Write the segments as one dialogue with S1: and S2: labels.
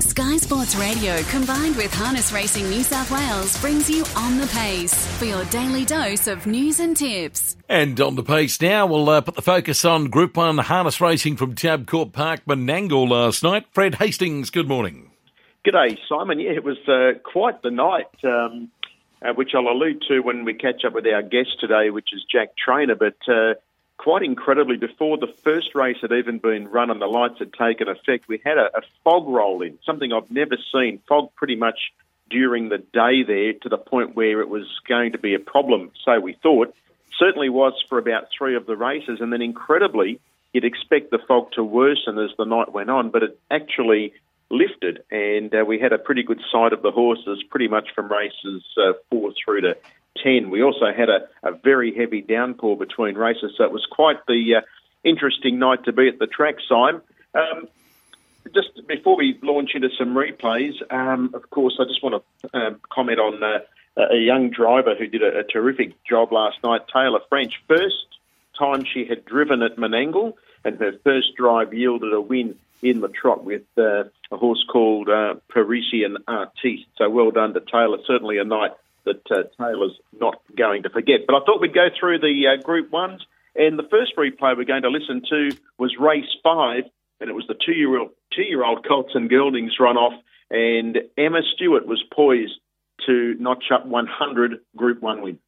S1: Sky Sports Radio combined with Harness Racing New South Wales brings you On the Pace for your daily dose of news and tips.
S2: And on the pace now, we'll uh, put the focus on Group 1 harness racing from Tabcorp Park, Menangle last night. Fred Hastings, good morning.
S3: G'day, Simon. Yeah, it was uh, quite the night, um, uh, which I'll allude to when we catch up with our guest today, which is Jack Trainor. But uh, quite incredibly, before the first race had even been run and the lights had taken effect, we had a, a fog roll in, something I've never seen. Fog pretty much during the day there to the point where it was going to be a problem, so we thought. Certainly was for about three of the races, and then incredibly, you'd expect the fog to worsen as the night went on, but it actually lifted, and uh, we had a pretty good sight of the horses pretty much from races uh, four through to 10. We also had a, a very heavy downpour between races, so it was quite the uh, interesting night to be at the track, Simon. Um, just before we launch into some replays, um, of course, I just want to um, comment on uh, a young driver who did a, a, terrific job last night, Taylor French. First time she had driven at Menangle, and her first drive yielded a win in the trot with uh, a horse called uh, Parisian Artiste. So well done to Taylor. Certainly a night that uh, Taylor's not going to forget. But I thought we'd go through the uh, Group Ones, and the first replay we're going to listen to was race five, and it was the two-year-old two-year-old Colts and Geldings run off, and Emma Stewart was poised to notch up 100 Group One wins.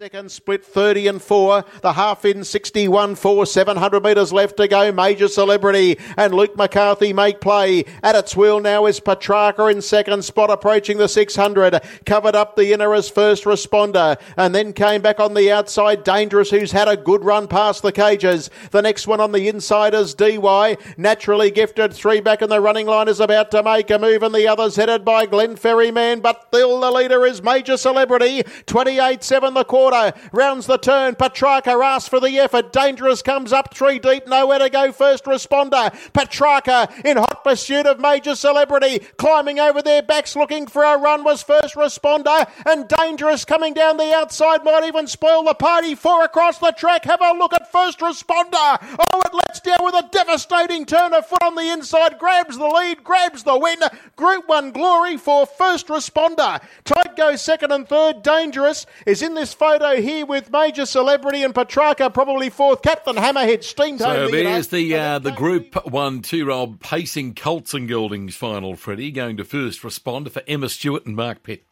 S4: Second split 30 and 4. The half in 61 4. 700 metres left to go. Major celebrity and Luke McCarthy make play. At its wheel now is Petrarca in second spot approaching the 600. Covered up the inner as first responder and then came back on the outside. Dangerous who's had a good run past the cages. The next one on the inside is DY. Naturally gifted. Three back in the running line is about to make a move and the others headed by Glen Ferryman. But still the leader is Major Celebrity. 28 7 the quarter Rounds the turn. Petrarca asks for the effort. Dangerous comes up three deep. Nowhere to go. First responder. Petrarca in hot pursuit of major celebrity. Climbing over their backs looking for a run was first responder. And Dangerous coming down the outside might even spoil the party. Four across the track. Have a look at first responder. Oh, it lets down with a devastating turn of foot on the inside. Grabs the lead. Grabs the win. Group 1 glory for first responder. Tight goes second and third. Dangerous is in this photo photo here with major celebrity and Petrarca, probably fourth. Captain Hammerhead steamed
S2: so home. So there's the uh, the Group One two-year-old pacing Colts and Geldings final. Freddie going to first responder for Emma Stewart and Mark Pitt.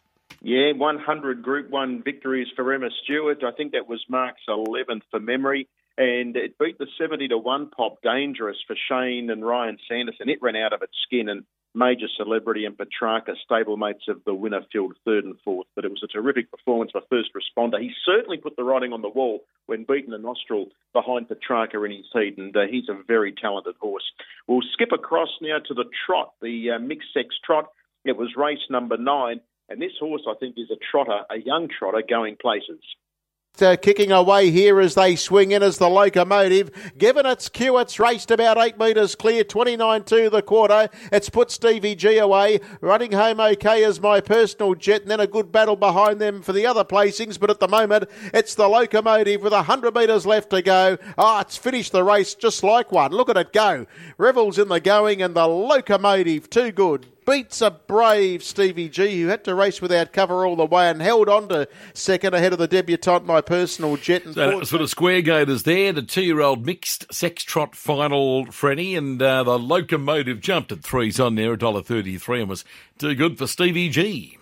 S3: Yeah, 100 Group 1 victories for Emma Stewart. I think that was Mark's 11th for memory. And it beat the 70 to 1 pop dangerous for Shane and Ryan Sanderson. It ran out of its skin and major celebrity and Petrarca, stablemates of the winner, filled third and fourth. But it was a terrific performance by first responder. He certainly put the writing on the wall when beating the nostril behind Petrarca in his heat, and uh, he's a very talented horse. We'll skip across now to the trot, the uh, mixed sex trot. It was race number nine, and this horse, I think, is a trotter, a young trotter going places.
S4: Uh, kicking away here as they swing in as the locomotive. Given its cue, it's raced about eight metres clear, 29 to the quarter. It's put Stevie G away. Running home okay as my personal jet, and then a good battle behind them for the other placings. But at the moment, it's the locomotive with 100 metres left to go. Oh, it's finished the race just like one. Look at it go. Revels in the going, and the locomotive, too good beats a brave Stevie G who had to race without cover all the way and held on to second ahead of the debutante, my personal jet. And
S2: so sort of square gators there, the two-year-old mixed sex trot final, Frenny, and uh, the locomotive jumped at threes on there, $1.33 and was too good for Stevie G.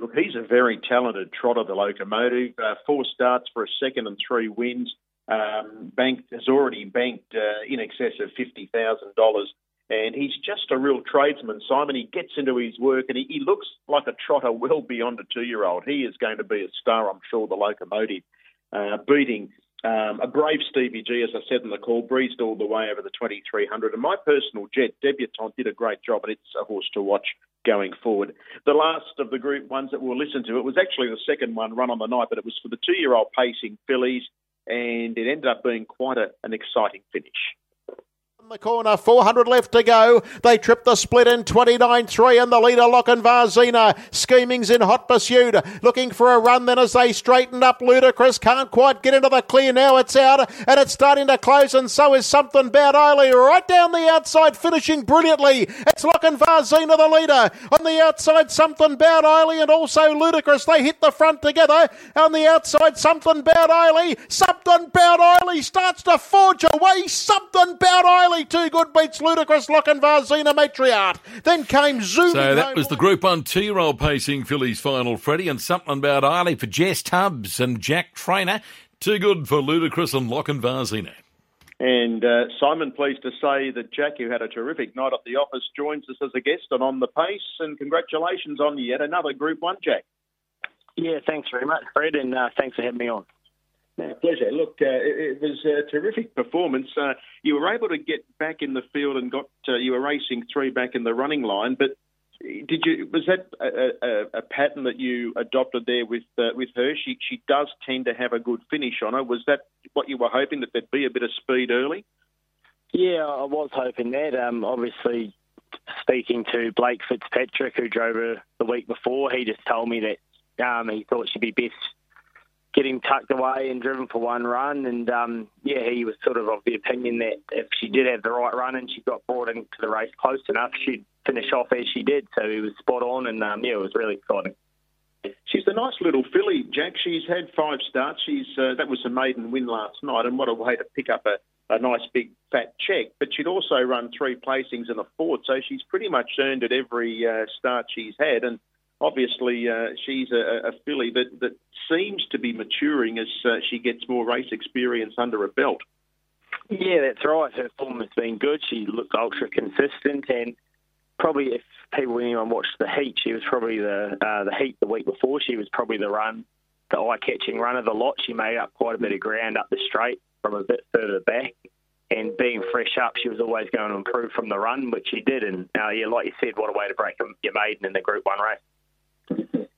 S3: Look, he's a very talented trotter, the locomotive. Uh, four starts for a second and three wins. Um, banked has already banked uh, in excess of fifty thousand dollars and he's just a real tradesman, Simon. He gets into his work and he, he looks like a trotter well beyond a two year old. He is going to be a star, I'm sure, the locomotive, uh, beating um, a brave Stevie G, as I said in the call, breezed all the way over the 2300. And my personal jet, Debutante, did a great job, and it's a horse to watch going forward. The last of the group ones that we'll listen to, it was actually the second one run on the night, but it was for the two year old pacing fillies, and it ended up being quite a, an exciting finish
S4: the corner, 400 left to go. They trip the split in 29-3 and the leader Lockin Varzina. Scheming's in hot pursuit. Looking for a run then as they straighten up. Ludicrous can't quite get into the clear. Now it's out and it's starting to close and so is something about Eiley right down the outside finishing brilliantly. It's Lockin Varzina the leader. On the outside something about Eiley and also Ludicrous. They hit the front together. On the outside something about Eiley. Something about Eiley starts to forge away. Something about Eiley. Too Good beats Ludicrous, Lock and Varzina Matriarch. Then came Zoom.
S2: So that was the Group 1 two-year-old pacing fillies final, Freddie, and something about Eiley for Jess Tubbs and Jack Trainor. Too good for Ludicrous and Lock and Varzina.
S3: And uh, Simon, pleased to say that Jack, who had a terrific night at the office, joins us as a guest and on the pace. And congratulations on yet another Group 1, Jack.
S5: Yeah, thanks very much, Fred, and uh, thanks for having me on.
S3: No, pleasure. Look, uh, it, it, was a terrific performance. Uh, you were able to get back in the field and got uh, you were racing three back in the running line. But did you was that a, a, a pattern that you adopted there with uh, with her? She she does tend to have a good finish on her. Was that what you were hoping that there'd be a bit of speed early?
S5: Yeah, I was hoping that. Um, obviously, speaking to Blake Fitzpatrick, who drove her the week before, he just told me that um, he thought she'd be best getting tucked away and driven for one run. And um, yeah, he was sort of of the opinion that if she did have the right run and she got brought into the race close enough, she'd finish off as she did. So he was spot on, and um, yeah, it was really exciting.
S3: She's a nice little filly, Jack. She's had five starts. She's uh, that was a maiden win last night, and what a way to pick up a, a nice big fat check. But she'd also run three placings in a fourth, so she's pretty much earned it every uh, start she's had. And obviously uh, she's a, a filly that, that seems to be maturing as uh, she gets more race experience under her belt.
S5: Yeah, that's right. Her form has been good. She looked ultra consistent, and probably if people anyone watched the heat, she was probably the uh, the heat the week before. She was probably the run, the eye catching run of the lot. She made up quite a bit of ground up the straight from a bit further back. And being fresh up, she was always going to improve from the run, which she did. And uh, yeah, like you said, what a way to break your maiden in the Group One race.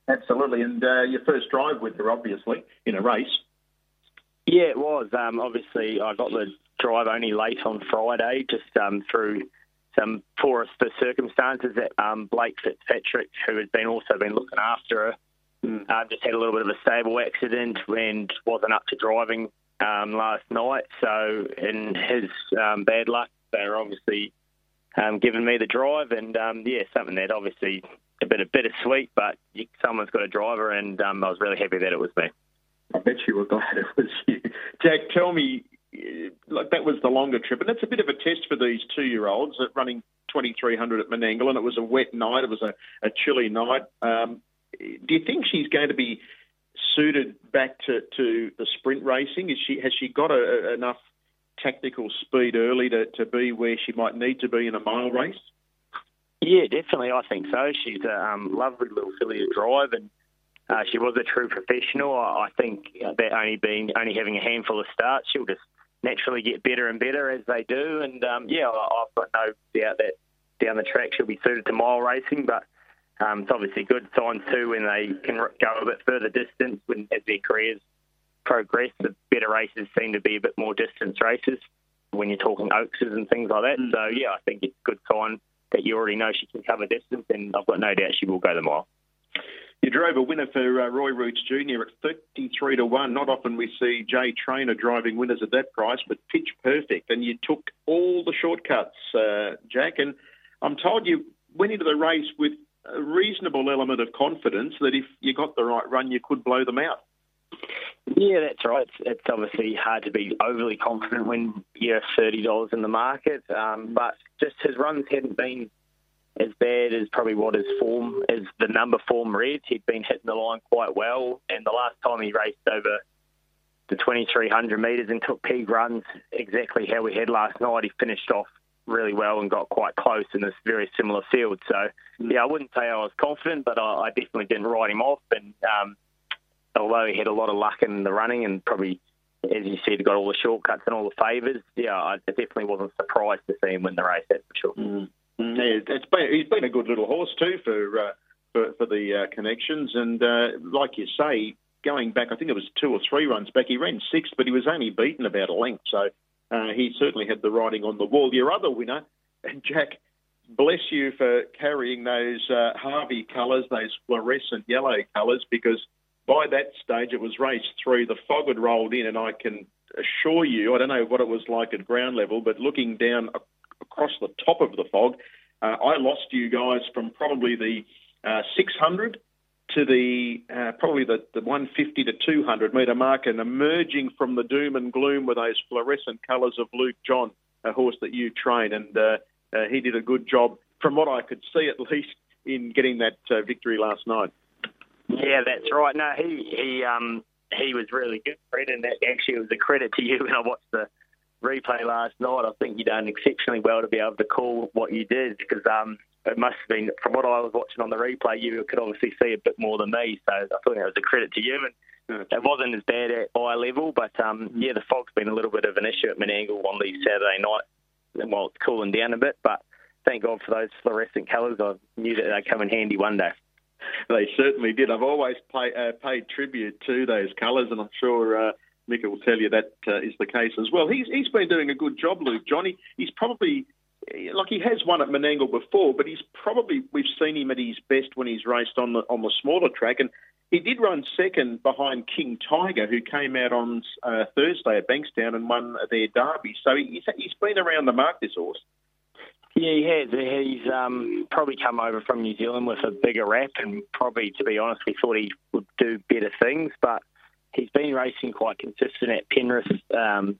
S3: Absolutely, and uh, your first drive with her, obviously, in a race.
S5: Yeah, it was. Um, obviously, I got the drive only late on Friday, just um, through some forest circumstances that um, Blake Fitzpatrick, who had been also been looking after her, mm. uh, just had a little bit of a stable accident and wasn't up to driving um, last night. So, in his um, bad luck, they were obviously um, giving me the drive, and um, yeah, something that obviously a bit of bittersweet, but someone's got a driver, and um, I was really happy that it was me.
S3: I bet you were glad it was you. Jack, tell me, like that was the longer trip, and that's a bit of a test for these two-year-olds at running 2300 at Menangle, and it was a wet night. It was a, a chilly night. Um, do you think she's going to be suited back to, to the sprint racing? Is she has she got a, a, enough tactical speed early to, to be where she might need to be in a mile race?
S5: Yeah, definitely. I think so. She's a um, lovely little filly to drive, and uh, she was a true professional. I think that only being only having a handful of starts, she'll just naturally get better and better as they do. And um, yeah, I've got no doubt that down the track she'll be suited to mile racing. But um, it's obviously good signs too when they can go a bit further distance when as their careers progress. The better races seem to be a bit more distance races when you're talking Oakses and things like that. Mm. So yeah, I think it's a good sign that you already know she can cover distance, and I've got no doubt she will go the mile.
S3: You drove a winner for uh, Roy Roots Jr. at 33 to 1. Not often we see Jay Trainor driving winners at that price, but pitch perfect. And you took all the shortcuts, uh, Jack. And I'm told you went into the race with a reasonable element of confidence that if you got the right run, you could blow them out.
S5: Yeah, that's right. It's, it's obviously hard to be overly confident when you're thirty dollars in the market, um, but just his runs hadn't been as bad as probably what his form is. The number form reads he'd been hitting the line quite well, and the last time he raced over the 2300 metres and took peak runs exactly how we had last night, he finished off really well and got quite close in this very similar field. So, yeah, I wouldn't say I was confident, but I, I definitely didn't write him off, and um, although he had a lot of luck in the running and probably, as you said, got all the shortcuts and all the favours, yeah, I definitely wasn't surprised to see him win the race, that's for sure.
S3: Mm. Yeah, it's been, he's been a good little horse too for uh, for, for the uh, connections, and uh, like you say, going back, I think it was two or three runs back, he ran sixth, but he was only beaten about a length. So uh, he certainly had the writing on the wall. Your other winner, Jack, bless you for carrying those uh, Harvey colours, those fluorescent yellow colours, because by that stage it was race three. The fog had rolled in, and I can assure you, I don't know what it was like at ground level, but looking down across the top of the fog, uh, I lost you guys from probably the uh, 600 to the uh, probably the, the 150 to 200 metre mark, and emerging from the doom and gloom were those fluorescent colours of Luke John, a horse that you train, and uh, uh, he did a good job, from what I could see at least, in getting that uh, victory last night.
S5: Yeah, that's right. No, he he um he was really good, Fred, and that actually was a credit to you when I watched the replay last night. I think you done exceptionally well to be able to call what you did because um, it must have been, from what I was watching on the replay, you could obviously see a bit more than me. So I thought that was a credit to you. And it wasn't as bad at eye level, but um, yeah, the fog's been a little bit of an issue at Menangle on these Saturday nights while it's cooling down a bit. But thank God for those fluorescent colours. I knew that they'd come in handy one day.
S3: They certainly did. I've always pay, uh, paid tribute to those colours, and I'm sure. Uh, Mika will tell you that uh, is the case as well. He's he's been doing a good job, Luke. Johnny, he's probably like he has won at Menangle before, but he's probably we've seen him at his best when he's raced on the on the smaller track, and he did run second behind King Tiger, who came out on uh, Thursday at Bankstown and won their derby. So he's he's been around the mark this horse.
S5: Yeah, he has. He's um, probably come over from New Zealand with a bigger rap, and probably, to be honest, we thought he would do better things, but he's been racing quite consistent at Penrith. Um,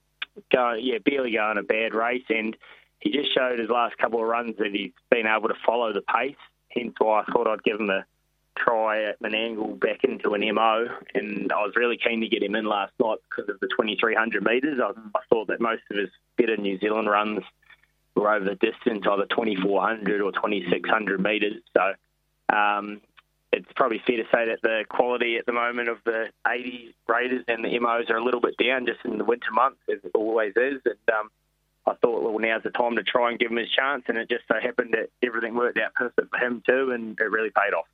S5: going, yeah, barely going a bad race, and he just showed his last couple of runs that he's been able to follow the pace. Hence why I thought I'd give him a try at Menangle back into an MO, and I was really keen to get him in last night because of the 2300 metres. I, I thought that most of his better New Zealand runs were over the distance, either 2400 or 2600 metres. So um, it's probably fair to say that the quality at the moment of the 80 Raiders and the MOs are a little bit down just in the winter months, as it always is. And um, I thought, well, now's the time to try and give him his chance, and it just so happened that everything worked out perfect for him too, and it really paid off.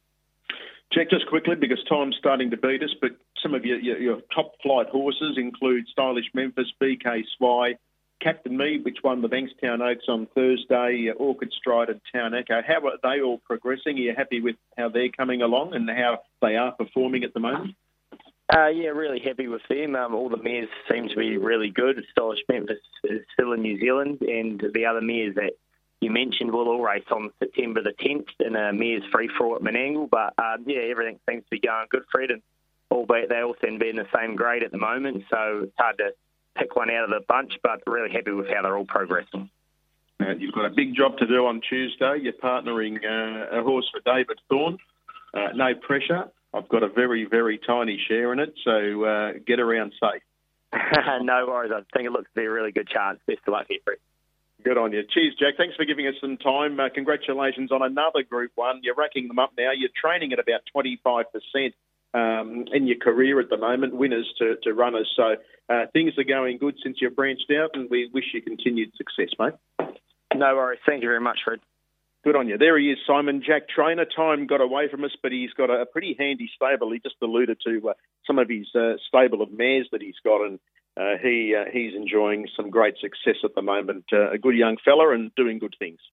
S3: Check just quickly because time's starting to beat us, but some of your, your, your top flight horses include Stylish Memphis, BK Swai, Captain Me, which won the Bankstown Oaks on Thursday, Orchid Stride and Town Echo. How are they all progressing? Are you happy with how they're coming along and how they are performing at the moment?
S5: Uh, yeah, really happy with them. Um, all the mares seem to be really good. Stylish Memphis is still in New Zealand, and the other mares that you mentioned will all race on September the 10th in a mares free for at Menangle. But um, yeah, everything seems to be going good, Fred, and albeit they all seem to be in the same grade at the moment, so it's hard to pick one out of the bunch, but really happy with how they're all progressing.
S3: Uh, you've got a big job to do on Tuesday. You're partnering uh, a horse for David Thorne. Uh, no pressure. I've got a very, very tiny share in it, so uh, get around safe.
S5: no worries. I think it looks to be a really good chance. Best of luck here,
S3: Good on you. Cheers, Jack. Thanks for giving us some time. Uh, congratulations on another Group 1. You're racking them up now. You're training at about 25% um, in your career at the moment, winners to, to runners. So uh, things are going good since you've branched out, and we wish you continued success, mate.
S5: No worries. Thank you very much, Fred.
S3: Good on you. There he is, Simon Jack Trainor. Time got away from us, but he's got a, pretty handy stable. He just alluded to uh, some of his uh, stable of mares that he's got, and uh, he uh, he's enjoying some great success at the moment. Uh, a good young fella and doing good things.